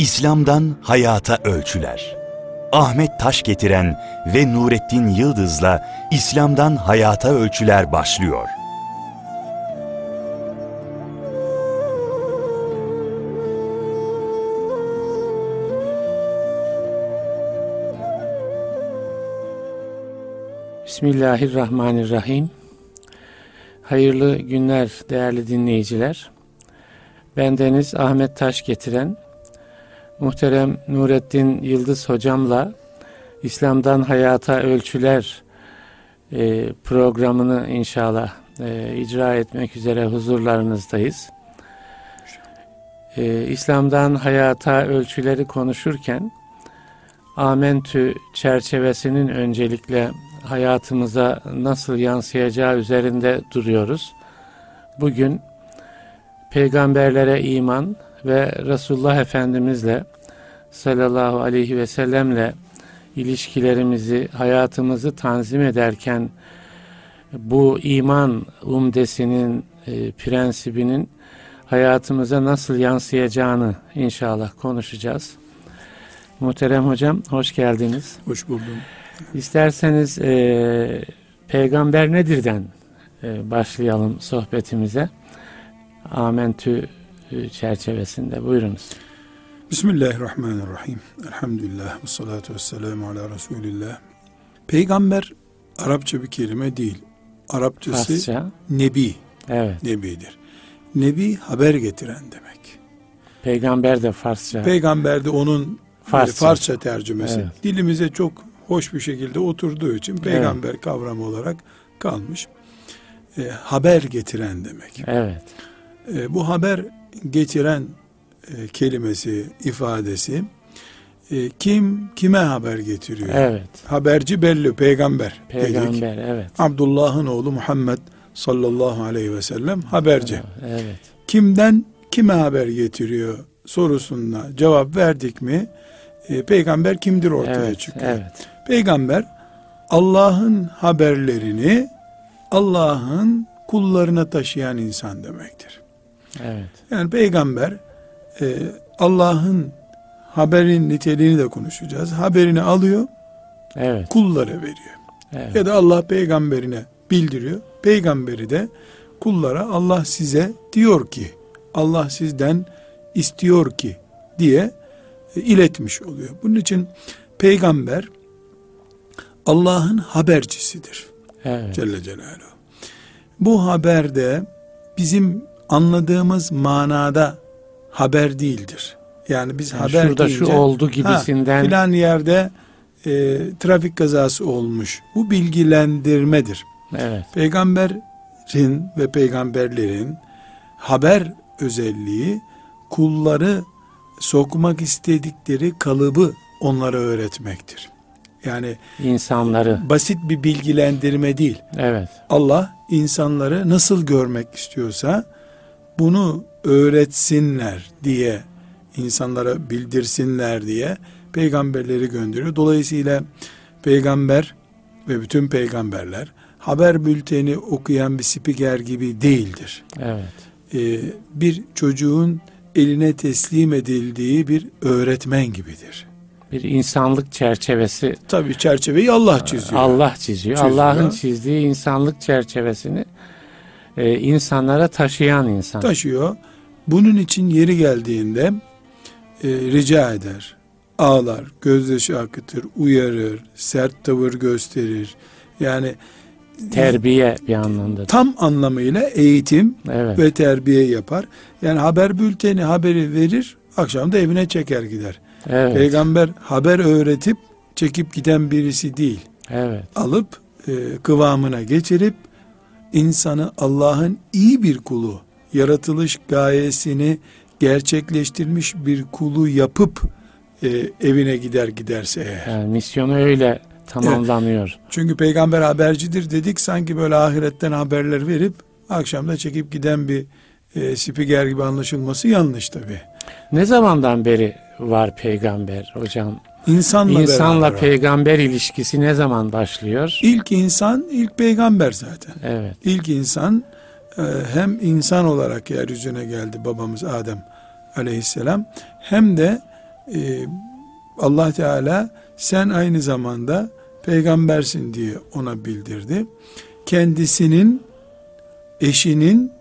İslam'dan Hayata Ölçüler Ahmet Taş getiren ve Nurettin Yıldız'la İslam'dan Hayata Ölçüler başlıyor. Bismillahirrahmanirrahim. Hayırlı günler değerli dinleyiciler. Bendeniz Ahmet Taş getiren muhterem Nurettin Yıldız hocamla İslam'dan Hayata Ölçüler e, programını inşallah e, icra etmek üzere huzurlarınızdayız. E, İslam'dan Hayata Ölçüleri konuşurken Amentü çerçevesinin öncelikle hayatımıza nasıl yansıyacağı üzerinde duruyoruz. Bugün peygamberlere iman ve Resulullah Efendimizle sallallahu aleyhi ve sellemle ilişkilerimizi, hayatımızı tanzim ederken bu iman umdesinin, e, prensibinin hayatımıza nasıl yansıyacağını inşallah konuşacağız. Muhterem hocam hoş geldiniz. Hoş buldum. İsterseniz e, peygamber nedirden e, başlayalım sohbetimize. Amentü çerçevesinde buyurunuz. Bismillahirrahmanirrahim. Elhamdülillah ve salatu ve selamu ala Resulillah. Peygamber Arapça bir kelime değil. Arapçası Farsça. Nebi. Evet. Nebidir. Nebi haber getiren demek. Peygamber de Farsça. Peygamber de onun Farsça, Farsça tercümesi. Evet. Dilimize çok hoş bir şekilde oturduğu için peygamber evet. kavramı olarak kalmış. E, haber getiren demek. Evet. E, bu haber getiren e, kelimesi, ifadesi e, kim kime haber getiriyor? Evet. Haberci belli peygamber. Peygamber dedik. evet. Abdullah'ın oğlu Muhammed sallallahu aleyhi ve sellem haberci. Evet. Kimden kime haber getiriyor sorusuna cevap verdik mi e, peygamber kimdir ortaya evet, çıkıyor. Evet. Peygamber Allah'ın haberlerini Allah'ın kullarına taşıyan insan demektir. Evet. Yani peygamber e, Allah'ın haberin niteliğini de konuşacağız. Haberini alıyor, evet. kullara veriyor. Evet. Ya da Allah peygamberine bildiriyor. Peygamberi de kullara Allah size diyor ki, Allah sizden istiyor ki diye e, iletmiş oluyor. Bunun için peygamber Allah'ın habercisidir. Evet. Celle Celaluhu. Bu haberde bizim anladığımız manada haber değildir. Yani biz yani haber şurada deyince, şu oldu gibisinden ha, filan yerde e, trafik kazası olmuş. Bu bilgilendirmedir. Evet. Peygamberin ve peygamberlerin haber özelliği kulları sokmak istedikleri kalıbı onlara öğretmektir. Yani insanları basit bir bilgilendirme değil. Evet. Allah insanları nasıl görmek istiyorsa bunu öğretsinler diye insanlara bildirsinler diye peygamberleri gönderiyor. Dolayısıyla peygamber ve bütün peygamberler haber bülteni okuyan bir spiker gibi değildir. Evet. Ee, bir çocuğun eline teslim edildiği bir öğretmen gibidir. Bir insanlık çerçevesi. Tabii çerçeveyi Allah çiziyor. Allah çiziyor. çiziyor. Allah'ın çizdiği insanlık çerçevesini e, insanlara taşıyan insan. Taşıyor. Bunun için yeri geldiğinde e, rica eder, ağlar, gözyaşı akıtır, uyarır, sert tavır gösterir. Yani terbiye bir anlamda. Tam anlamıyla eğitim evet. ve terbiye yapar. Yani haber bülteni haberi verir, akşam da evine çeker gider. Evet. Peygamber haber öğretip çekip giden birisi değil. Evet. Alıp e, kıvamına geçirip insanı Allah'ın iyi bir kulu, yaratılış gayesini gerçekleştirmiş bir kulu yapıp e, evine gider giderse eğer. Yani misyonu öyle tamamlanıyor. Evet. Çünkü peygamber habercidir dedik sanki böyle ahiretten haberler verip akşamda çekip giden bir e, spiker gibi anlaşılması yanlış tabi. Ne zamandan beri var peygamber hocam? İnsanla, İnsanla peygamber ilişkisi ne zaman başlıyor? İlk insan ilk peygamber zaten. Evet. İlk insan e, hem insan olarak yeryüzüne geldi babamız Adem aleyhisselam hem de e, Allah Teala sen aynı zamanda peygambersin diye ona bildirdi. Kendisinin, eşinin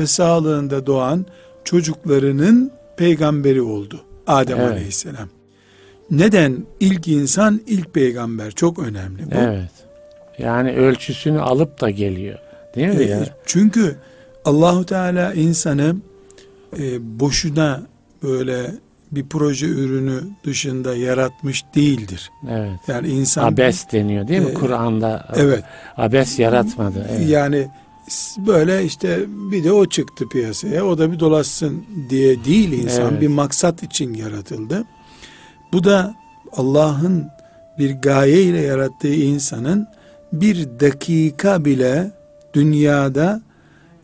ve sağlığında doğan çocuklarının peygamberi oldu. Adem evet. Aleyhisselam. Neden ilk insan ilk peygamber çok önemli bu. Evet. Yani ölçüsünü alıp da geliyor. Değil mi? E, Çünkü Allahu Teala insanı e, boşuna böyle bir proje ürünü dışında yaratmış değildir. Evet. Yani insan abes deniyor değil mi e, Kur'an'da? Evet. Abes yaratmadı. Evet. Yani böyle işte bir de o çıktı piyasaya. O da bir dolaşsın diye değil insan. Evet. Bir maksat için yaratıldı. Bu da Allah'ın bir gaye ile yarattığı insanın bir dakika bile dünyada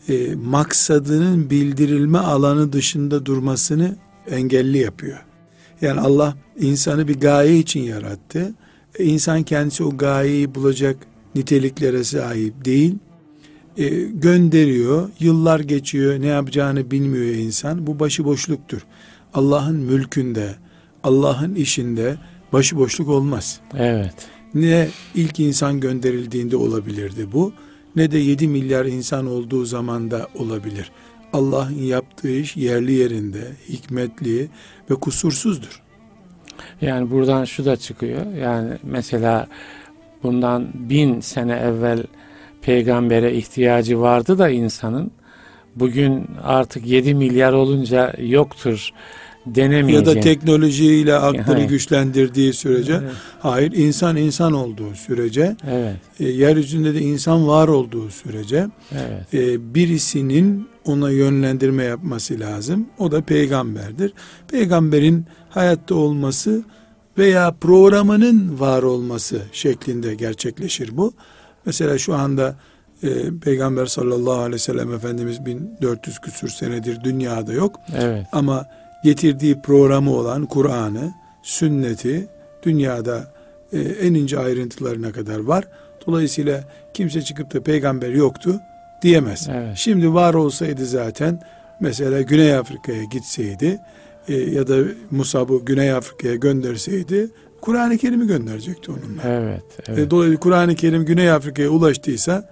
e, maksadının bildirilme alanı dışında durmasını engelli yapıyor. Yani Allah insanı bir gaye için yarattı. E, insan kendisi o gayeyi bulacak niteliklere sahip değil. E, gönderiyor, yıllar geçiyor, ne yapacağını bilmiyor insan. Bu başıboşluktur. Allah'ın mülkünde, Allah'ın işinde başıboşluk olmaz. Evet. Ne ilk insan gönderildiğinde olabilirdi bu, ne de 7 milyar insan olduğu zamanda olabilir. Allah'ın yaptığı iş yerli yerinde, hikmetli ve kusursuzdur. Yani buradan şu da çıkıyor. Yani mesela bundan bin sene evvel peygambere ihtiyacı vardı da insanın bugün artık 7 milyar olunca yoktur denemeyeceğim. Ya da teknolojiyle aklını güçlendirdiği sürece evet. hayır insan insan olduğu sürece evet. e, yeryüzünde de insan var olduğu sürece evet. e, birisinin ona yönlendirme yapması lazım. O da peygamberdir. Peygamberin hayatta olması veya programının var olması şeklinde gerçekleşir bu. Mesela şu anda e, Peygamber sallallahu aleyhi ve sellem Efendimiz 1400 küsür senedir dünyada yok. Evet. Ama getirdiği programı olan Kur'an'ı, sünneti dünyada e, en ince ayrıntılarına kadar var. Dolayısıyla kimse çıkıp da peygamber yoktu diyemez. Evet. Şimdi var olsaydı zaten mesela Güney Afrika'ya gitseydi e, ya da Musab'ı Güney Afrika'ya gönderseydi Kur'an-ı Kerim'i gönderecekti onunla. Evet. evet. E, dolayısıyla Kur'an-ı Kerim Güney Afrika'ya ulaştıysa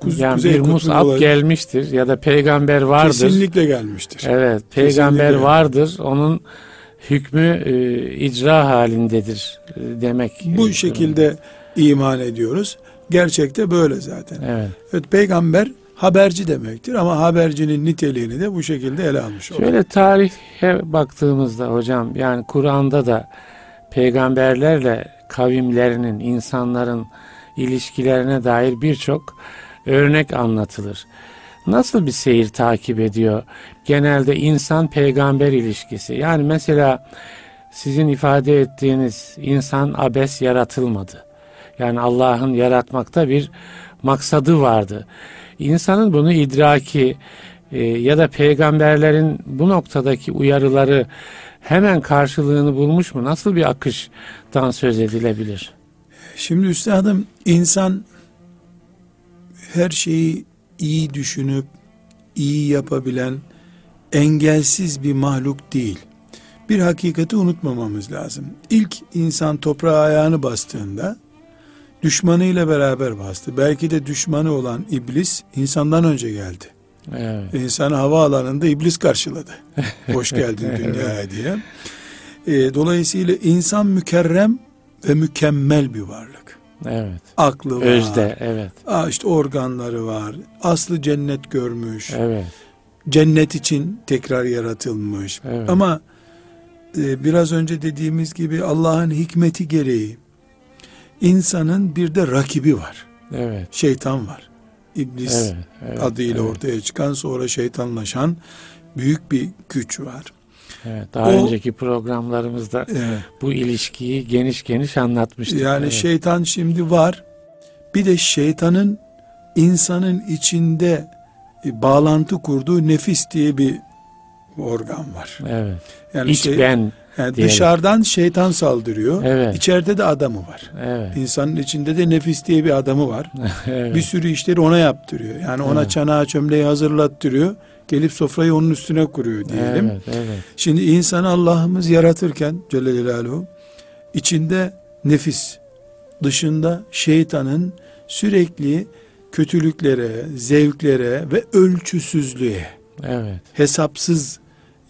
Kuz, yani Kuzey bir Musab olarak, gelmiştir ya da peygamber vardır. Kesinlikle gelmiştir. Evet, peygamber kesinlikle. vardır. Onun hükmü e, icra halindedir e, demek. Bu şekilde iman ediyoruz. Gerçekte böyle zaten. Evet. evet peygamber haberci demektir ama habercinin niteliğini de bu şekilde ele almış olur. Şöyle tarihe baktığımızda hocam yani Kur'an'da da peygamberlerle kavimlerinin, insanların ilişkilerine dair birçok örnek anlatılır. Nasıl bir seyir takip ediyor? Genelde insan peygamber ilişkisi. Yani mesela sizin ifade ettiğiniz insan abes yaratılmadı. Yani Allah'ın yaratmakta bir maksadı vardı. İnsanın bunu idraki e, ya da peygamberlerin bu noktadaki uyarıları hemen karşılığını bulmuş mu? Nasıl bir akıştan söz edilebilir? Şimdi üstadım insan her şeyi iyi düşünüp iyi yapabilen engelsiz bir mahluk değil. Bir hakikati unutmamamız lazım. İlk insan toprağa ayağını bastığında düşmanıyla beraber bastı. Belki de düşmanı olan iblis insandan önce geldi. Evet. İnsanı havaalanında iblis karşıladı. Hoş geldin dünyaya diye. E, dolayısıyla insan mükerrem ve mükemmel bir varlık. Evet. Aklı var. Özde, evet. Aa, işte organları var. Aslı cennet görmüş. Evet. Cennet için tekrar yaratılmış. Evet. Ama e, biraz önce dediğimiz gibi Allah'ın hikmeti gereği insanın bir de rakibi var. Evet. Şeytan var. İblis evet, evet, adıyla evet. ortaya çıkan sonra şeytanlaşan büyük bir güç var. Evet, daha o, önceki programlarımızda evet. bu ilişkiyi geniş geniş anlatmıştık. Yani evet. şeytan şimdi var. Bir de şeytanın insanın içinde e, bağlantı kurduğu nefis diye bir organ var. Evet. Yani İç şey, ben yani dışarıdan şeytan saldırıyor. Evet. İçeride de adamı var. Evet. İnsanın içinde de nefis diye bir adamı var. evet. Bir sürü işleri ona yaptırıyor. Yani ona evet. çanağı çömleği hazırlattırıyor gelip sofrayı onun üstüne kuruyor diyelim. Evet, evet. Şimdi insan Allah'ımız yaratırken Celle Celaluhu içinde nefis, dışında şeytanın sürekli kötülüklere, zevklere ve ölçüsüzlüğe, evet. hesapsız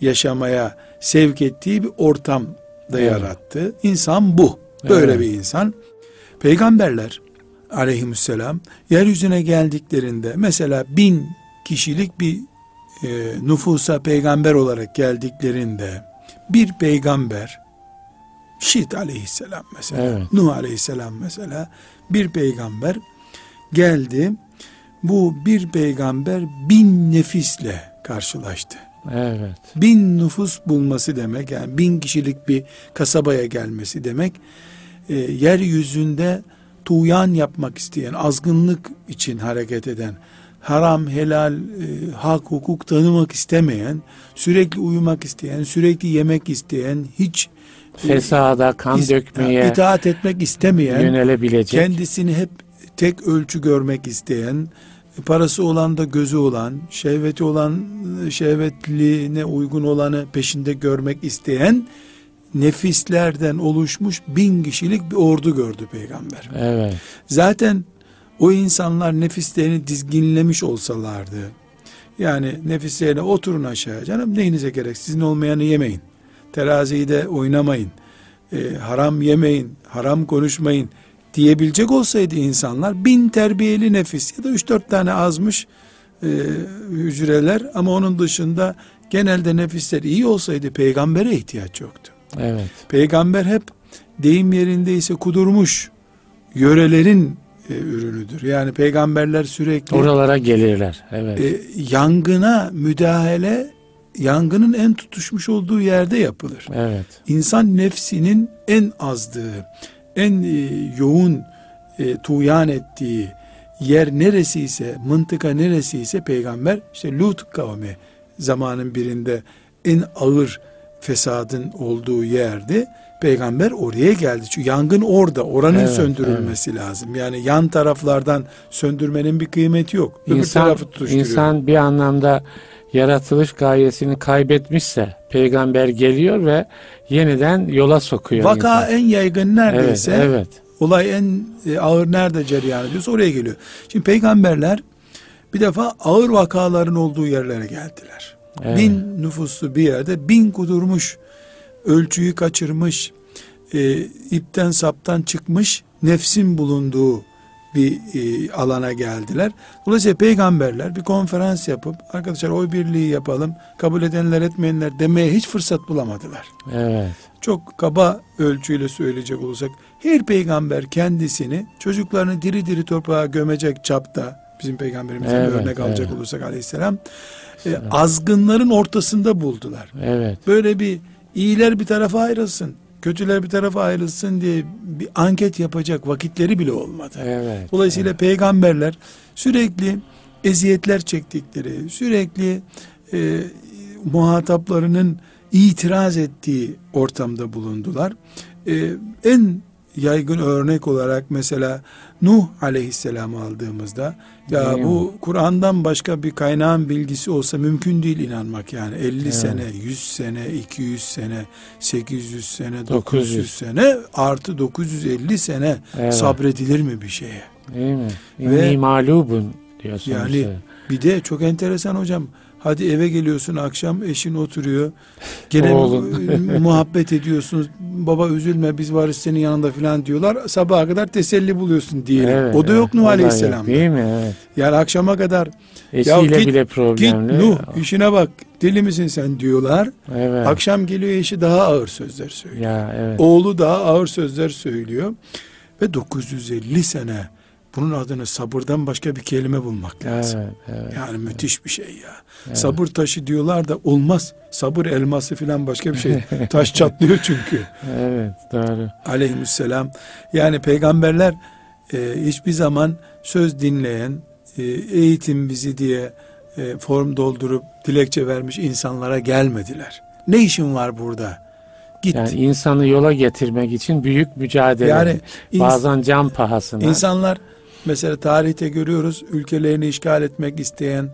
yaşamaya sevk ettiği bir ortam da Evet. yarattı. İnsan bu. Böyle Evet. bir insan. Peygamberler aleyhisselam yeryüzüne geldiklerinde mesela bin kişilik bir e, nüfusa peygamber olarak geldiklerinde bir peygamber Şit aleyhisselam mesela Evet. Nuh aleyhisselam mesela bir peygamber geldi bu bir peygamber bin nefisle karşılaştı Evet. bin nüfus bulması demek yani bin kişilik bir kasabaya gelmesi demek e, yeryüzünde tuğyan yapmak isteyen azgınlık için hareket eden haram helal e, hak hukuk tanımak istemeyen sürekli uyumak isteyen sürekli yemek isteyen hiç e, Fesada, kan is- dökmeye itaat etmek istemeyen yönelebilecek. kendisini hep tek ölçü görmek isteyen, parası olan da gözü olan, şehveti olan, şehvetliğine uygun olanı peşinde görmek isteyen nefislerden oluşmuş bin kişilik bir ordu gördü peygamber. Evet. Zaten o insanlar nefislerini dizginlemiş olsalardı, yani nefislerine oturun aşağı canım neyinize gerek sizin olmayanı yemeyin. Teraziyi de oynamayın. e, haram yemeyin, haram konuşmayın diyebilecek olsaydı insanlar bin terbiyeli nefis ya da üç dört tane azmış e, hücreler ama onun dışında genelde nefisler iyi olsaydı peygambere ihtiyaç yoktu. Evet. Peygamber hep deyim yerindeyse kudurmuş yörelerin e, ürünüdür. Yani peygamberler sürekli Oralara gelirler. Evet. e, yangına müdahale yangının en tutuşmuş olduğu yerde yapılır. evet. İnsan nefsinin en azdığı, en e, yoğun e, tuğyan ettiği yer neresi ise, mıntıka neresi ise peygamber işte Lut kavmi zamanın birinde en ağır fesadın olduğu yerde peygamber oraya geldi. Çünkü yangın orada, oranın Evet, söndürülmesi lazım. Yani yan taraflardan söndürmenin bir kıymeti yok. Öbür İnsan, tarafı tutuşturuyor. insan bir anlamda yaratılış gayesini kaybetmişse peygamber geliyor ve yeniden yola sokuyor. Vaka insanı. en yaygın neredeyse Evet, evet. olay en e, ağır nerede cereyan ediyorsa oraya geliyor. Şimdi peygamberler bir defa ağır vakaların olduğu yerlere geldiler. Evet. Bin nüfuslu bir yerde bin kudurmuş, ölçüyü kaçırmış, e, ipten saptan çıkmış nefsin bulunduğu bir e, alana geldiler. Dolayısıyla peygamberler bir konferans yapıp arkadaşlar oy birliği yapalım, kabul edenler etmeyenler demeye hiç fırsat bulamadılar Evet. çok kaba ölçüyle söyleyecek olursak her peygamber kendisini çocuklarını diri diri toprağa gömecek çapta bizim peygamberimizden Evet, örnek alacak evet. olursak aleyhisselam e, azgınların ortasında buldular. Evet. Böyle bir iyiler bir tarafa ayrılsın, kötüler bir tarafa ayrılsın diye bir anket yapacak vakitleri bile olmadı. Evet. Dolayısıyla peygamberler sürekli eziyetler çektikleri, sürekli e, muhataplarının itiraz ettiği ortamda bulundular. E, en yaygın örnek olarak mesela Nuh aleyhisselamı aldığımızda ya Değil bu Kur'an'dan başka bir kaynağın bilgisi olsa mümkün değil inanmak yani 50 Evet. sene, 100 sene, 200 sene, 800 sene, 900 900 sene artı 950 sene Evet. sabredilir mi bir şeye? Değil mi? Ve- İnni mağlubun diyor sonuçta. Yani bir de çok enteresan hocam. Hadi eve geliyorsun akşam eşin oturuyor. Gene e, muhabbet ediyorsunuz. Baba üzülme biz varız senin yanında filan diyorlar. Sabaha kadar teselli buluyorsun diyelim. Evet, o da yok evet. Nuh Aleyhisselam'da. Değil mi? Evet. Yani akşama kadar Eşiyle git- bile git problemli. Nuh işine bak deli misin sen diyorlar. Evet. Akşam geliyor eşi daha ağır sözler söylüyor. Ya evet. Oğlu daha ağır sözler söylüyor. Ve 950 sene bunun adını sabırdan başka bir kelime bulmak lazım. Evet, evet. Yani müthiş bir şey ya. Evet. Sabır taşı diyorlar da olmaz. Sabır elması filan başka bir şey. Taş çatlıyor çünkü. Evet, doğru. Aleyhisselam. Yani peygamberler e, hiçbir zaman söz dinleyen, e, eğitim bizi diye e, form doldurup dilekçe vermiş insanlara gelmediler. Ne işin var burada? Git. Yani insanı yola getirmek için büyük mücadele. Yani ins- Bazen can pahasına. İnsanlar mesela tarihte görüyoruz ülkelerini işgal etmek isteyen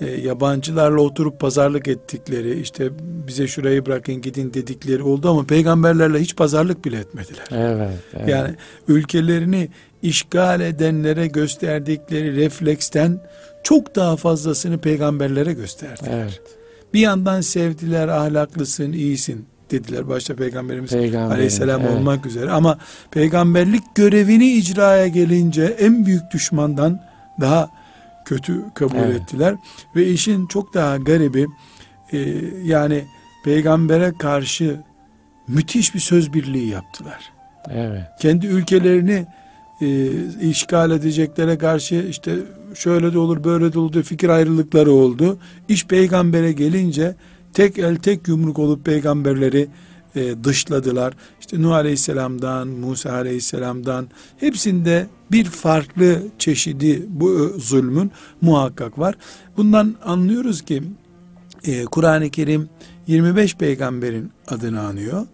e, yabancılarla oturup pazarlık ettikleri, işte bize şurayı bırakın gidin dedikleri oldu ama peygamberlerle hiç pazarlık bile etmediler. Evet, evet. Yani ülkelerini işgal edenlere gösterdikleri refleksten çok daha fazlasını peygamberlere gösterdiler. Evet. Bir yandan sevdiler, ahlaklısın, iyisin dediler. Başta Peygamberimiz Peygamberin, Aleyhisselam evet. olmak üzere. Ama peygamberlik görevini icraya gelince en büyük düşmandan daha kötü kabul Evet. ettiler. Ve işin çok daha garibi e, yani peygambere karşı müthiş bir söz birliği yaptılar. Evet. Kendi ülkelerini e, işgal edeceklere karşı işte şöyle de olur böyle de olur diye fikir ayrılıkları oldu. İş peygambere gelince tek el tek yumruk olup peygamberleri e, dışladılar. İşte Nuh Aleyhisselam'dan, Musa Aleyhisselam'dan hepsinde bir farklı çeşidi bu zulmün muhakkak var. Bundan anlıyoruz ki e, Kur'an-ı Kerim 25 peygamberin adını anıyor.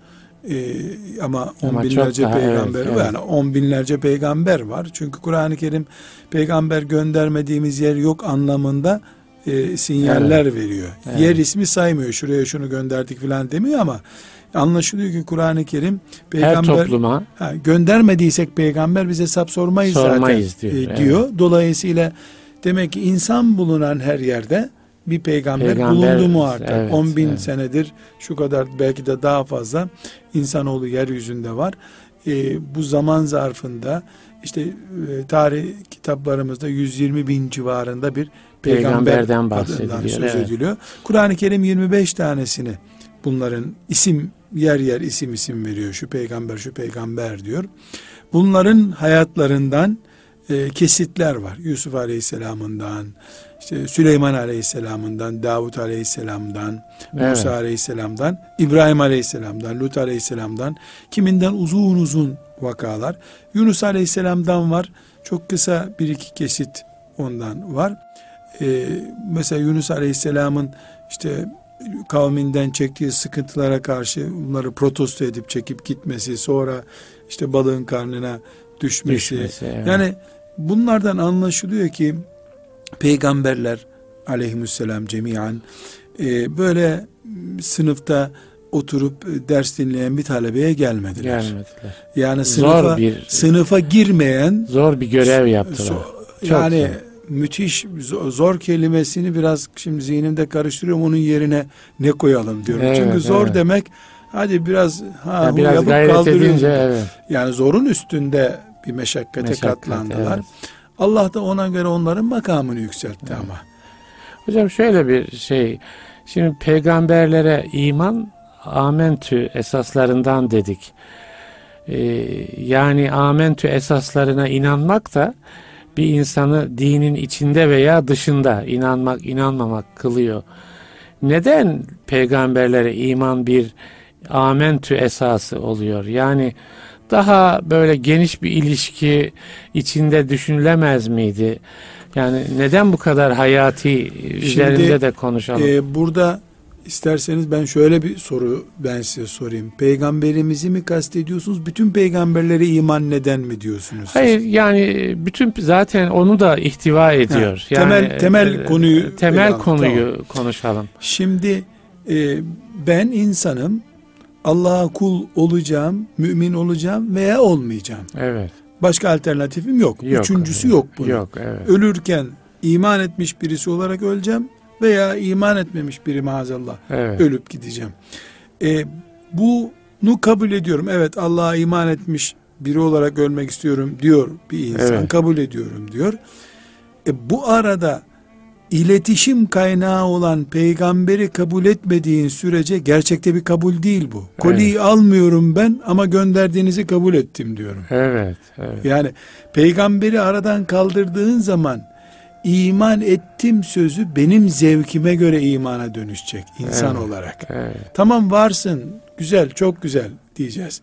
E, ama on Ama binlerce daha, peygamber evet, var. evet. Yani on binlerce peygamber var. Çünkü Kur'an-ı Kerim peygamber göndermediğimiz yer yok anlamında e, sinyaller veriyor. Evet. Yer ismi saymıyor. Şuraya şunu gönderdik falan demiyor ama anlaşılıyor ki Kur'an-ı Kerim Her peygamber topluma Ha, göndermediysek peygamber biz hesap sormayız, Sormayız zaten diyor, e, evet. diyor. Dolayısıyla demek ki insan bulunan her yerde bir peygamber, Peygamber, bulundu muhakkak. evet, 10 bin evet. senedir şu kadar belki de daha fazla insanoğlu yeryüzünde var. E, bu zaman zarfında işte e, tarih kitaplarımızda 120 bin civarında bir Peygamberden bahsediliyor, söz evet. ediliyor. Kur'an-ı Kerim 25 tanesini bunların isim yer yer isim isim veriyor. Şu peygamber şu peygamber diyor. Bunların hayatlarından e, kesitler var. Yusuf Aleyhisselam'ından, işte Süleyman Aleyhisselam'ından, Davut Aleyhisselam'dan, Musa Evet. Aleyhisselam'dan, İbrahim Aleyhisselam'dan, Lut Aleyhisselam'dan, kiminden uzun uzun vakalar. Yunus Aleyhisselam'dan var. Çok kısa bir iki kesit ondan var. Ee, mesela Yunus Aleyhisselam'ın işte kavminden çektiği sıkıntılara karşı bunları protesto edip çekip gitmesi, sonra işte balığın karnına düşmesi. düşmesi. evet. Yani bunlardan anlaşılıyor ki peygamberler aleyhisselam cemiyen e, böyle sınıfta oturup e, ders dinleyen bir talebeye gelmediler. gelmediler. Yani Zor sınıfa bir sınıfa girmeyen zor bir görev yaptılar. so- yani zor. Müthiş zo- zor kelimesini biraz şimdi zihnimde karıştırıyorum onun yerine ne koyalım diyorum. Evet, Çünkü zor evet. demek hadi biraz ha Ya hu biraz yapıp kaldırıyoruz. edince evet. Yani zorun üstünde bir meşakkate Meşakkat, katlandılar. evet. Allah da ona göre onların makamını yükseltti Evet. ama. Hocam şöyle bir şey. Şimdi peygamberlere iman amentü esaslarından dedik. Ee, yani amentü esaslarına inanmak da bir insanı dinin içinde veya dışında inanmak inanmamak kılıyor. Neden peygamberlere iman bir amentü esası oluyor? Yani daha böyle geniş bir ilişki içinde düşünülemez miydi? Yani neden bu kadar hayati üzerinde de konuşalım? Ee, burada isterseniz ben şöyle bir soru ben size sorayım. Peygamberimizi mi kastediyorsunuz? Bütün peygamberlere iman neden mi diyorsunuz? siz? Hayır yani bütün zaten onu da ihtiva ediyor. Ha, yani temel- temel e, konuyu temel alalım, konuyu konuşalım. Şimdi e, ben insanım. Allah'a kul olacağım, mümin olacağım veya olmayacağım. Evet. Başka alternatifim yok. Yok. Üçüncüsü yok bunun. Yok evet. Ölürken iman etmiş birisi olarak öleceğim veya iman etmemiş biri maazallah Evet. ölüp gideceğim. E, bunu kabul ediyorum. Evet Allah'a iman etmiş biri olarak ölmek istiyorum diyor bir insan. Evet. Kabul ediyorum diyor. E, bu arada iletişim kaynağı olan peygamberi kabul etmediğin sürece gerçekte bir kabul değil bu. Koliyi almıyorum ben ama gönderdiğinizi kabul ettim diyorum. Evet. Evet. Yani peygamberi aradan kaldırdığın zaman iman ettim sözü benim zevkime göre imana dönüşecek insan Evet. olarak. evet. Tamam varsın, güzel, çok güzel diyeceğiz.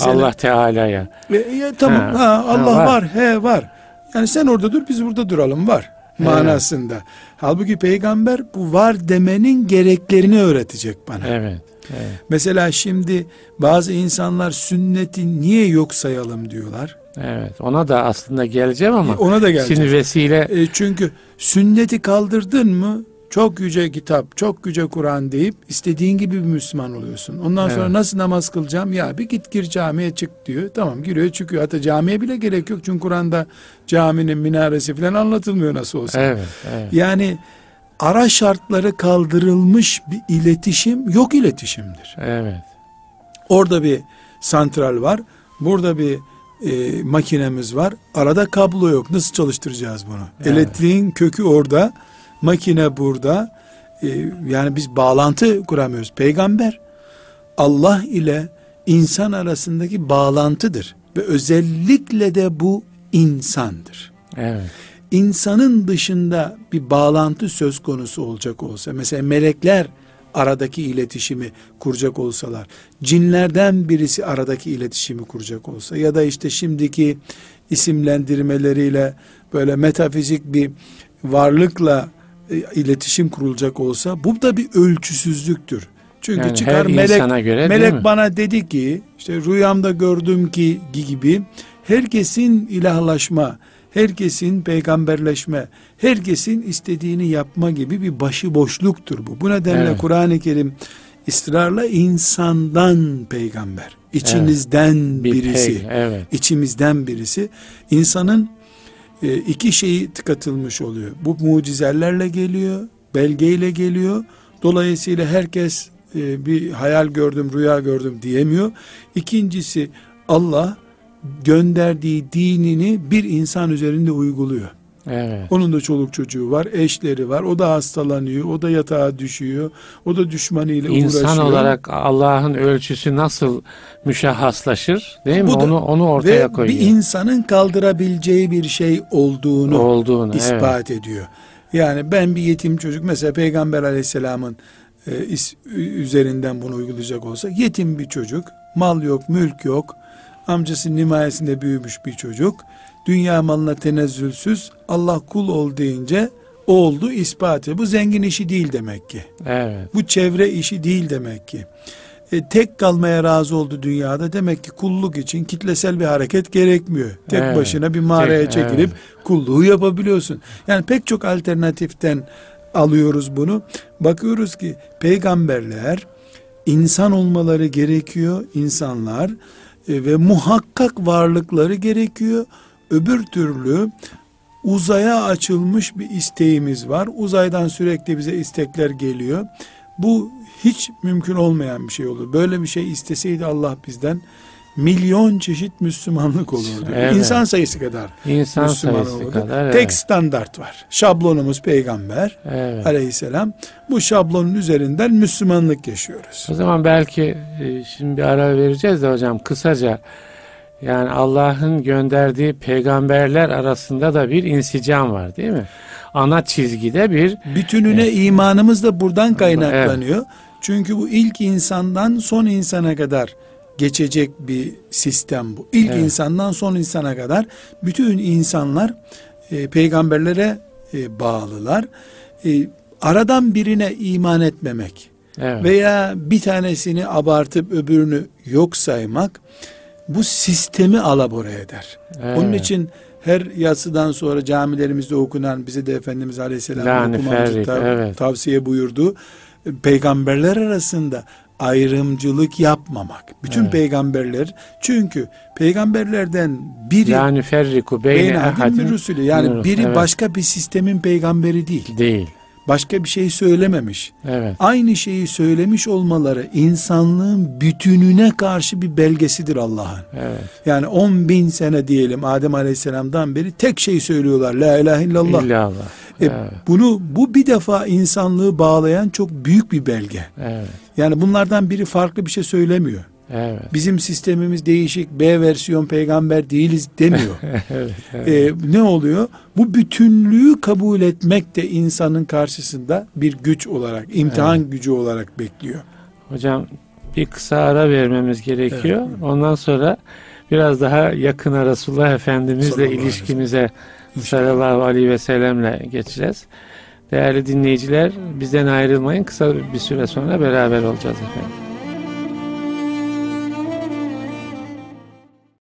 Allah Teala'ya. E, ya tamam Ha, ha, Allah ha, var. var. he var. Yani sen orada dur, biz burada duralım var. manasında. Evet. Halbuki peygamber bu var demenin gereklerini öğretecek bana. Evet. Evet. Mesela şimdi bazı insanlar sünneti niye yok sayalım diyorlar. Evet ona da aslında geleceğim ama ona da geleceğim. Şimdi vesile e, çünkü sünneti kaldırdın mı çok yüce kitap, çok yüce Kur'an deyip istediğin gibi bir Müslüman oluyorsun. Ondan evet. sonra nasıl namaz kılacağım? Ya bir git gir camiye çık diyor. Tamam giriyor çıkıyor. Hatta camiye bile gerek yok. Çünkü Kur'an'da caminin minaresi falan anlatılmıyor nasıl olsa. Evet, evet. Yani ara şartları kaldırılmış bir iletişim yok iletişimdir. Evet. Orada bir santral var. Burada bir e, makinemiz var. Arada kablo yok. Nasıl çalıştıracağız bunu? Evet. Elektriğin kökü orada. Makine burada. E, yani biz bağlantı kuramıyoruz. Peygamber Allah ile insan arasındaki bağlantıdır. Ve özellikle de bu insandır. Evet. İnsanın dışında bir bağlantı söz konusu olacak olsa, mesela melekler aradaki iletişimi kuracak olsalar, cinlerden birisi aradaki iletişimi kuracak olsa ya da işte şimdiki isimlendirmeleriyle böyle metafizik bir varlıkla e, iletişim kurulacak olsa bu da bir ölçüsüzlüktür. Çünkü yani çıkar melek göre, melek bana dedi ki işte rüyamda gördüm ki gibi herkesin ilahlaşma, herkesin peygamberleşme, herkesin istediğini yapma gibi bir başıboşluktur bu. Bu nedenle evet. Kur'an-ı Kerim ısrarla insandan peygamber, içinizden evet. birisi, pey, evet. içimizden birisi insanın e, iki şeyi tıkatılmış oluyor. Bu mucizelerle geliyor, belgeyle geliyor. Dolayısıyla herkes e, bir hayal gördüm, rüya gördüm diyemiyor. İkincisi Allah gönderdiği dinini bir insan üzerinde uyguluyor. Evet. Onun da çoluk çocuğu var, eşleri var. O da hastalanıyor, o da yatağa düşüyor. O da düşmanıyla İnsan uğraşıyor. İnsan olarak Allah'ın ölçüsü nasıl müşahhaslaşır, değil mi? Bu onu onu ortaya ve koyuyor. bir insanın kaldırabileceği bir şey olduğunu, olduğunu ispat evet. ediyor. Yani ben bir yetim çocuk mesela Peygamber Aleyhisselam'ın e, is, üzerinden bunu uygulayacak olsa yetim bir çocuk, mal yok, mülk yok, amcasının himayesinde büyümüş bir çocuk, dünya malına tenezzülsüz Allah kul ol deyince oldu ispatı. Bu zengin işi değil demek ki. Evet. Bu çevre işi değil demek ki. E, tek kalmaya razı oldu dünyada. Demek ki kulluk için kitlesel bir hareket gerekmiyor. Tek evet. başına bir mağaraya tek, çekilip evet. kulluğu yapabiliyorsun. Yani pek çok alternatiften alıyoruz bunu. Bakıyoruz ki peygamberler insan olmaları gerekiyor. insanlar ve muhakkak varlıkları gerekiyor. Öbür türlü uzaya açılmış bir isteğimiz var. Uzaydan sürekli bize istekler geliyor. Bu hiç mümkün olmayan bir şey olur. Böyle bir şey isteseydi Allah bizden milyon çeşit Müslümanlık olurdu. Evet. İnsan sayısı kadar İnsan Müslüman sayısı olurdu. Kadar, evet. Tek standart var. Şablonumuz peygamber evet. aleyhisselam. Bu şablonun üzerinden Müslümanlık yaşıyoruz. O zaman belki e, şimdi bir ara vereceğiz de hocam kısaca yani Allah'ın gönderdiği peygamberler arasında da bir insicam var değil mi? Ana çizgide bir bütününe e, imanımız da buradan kaynaklanıyor. Evet. Çünkü bu ilk insandan son insana kadar geçecek bir sistem bu. İlk evet. insandan son insana kadar bütün insanlar e, peygamberlere e, bağlılar. E, aradan birine iman etmemek evet. veya bir tanesini abartıp öbürünü yok saymak bu sistemi alabora eder. Evet. Onun için her yatsıdan sonra camilerimizde okunan bize de Efendimiz Aleyhisselam okumamızı tav- evet. tavsiye buyurdu. Peygamberler arasında ayrımcılık yapmamak. Bütün evet. peygamberler çünkü peygamberlerden biri yani ferriku beyne ahadin yani biri evet. başka bir sistemin peygamberi değil. Değil başka bir şey söylememiş. Evet. Aynı şeyi söylemiş olmaları insanlığın bütününe karşı bir belgesidir Allah'ın. Evet. Yani 10 bin sene diyelim Adem Aleyhisselam'dan beri tek şey söylüyorlar. La ilahe illallah. İllallah. E, evet. Bunu bu bir defa insanlığı bağlayan çok büyük bir belge. Evet. Yani bunlardan biri farklı bir şey söylemiyor. Evet. Bizim sistemimiz değişik, B versiyon peygamber değiliz demiyor. evet, evet. Ee, ne oluyor? Bu bütünlüğü kabul etmek de insanın karşısında bir güç olarak, imtihan evet. gücü olarak bekliyor. Hocam bir kısa ara vermemiz gerekiyor. Evet. Ondan sonra biraz daha yakına Resulullah Efendimizle ilişkimize sallallahu aleyhi ve sellemle geçeceğiz. Değerli dinleyiciler bizden ayrılmayın. Kısa bir süre sonra beraber olacağız efendim.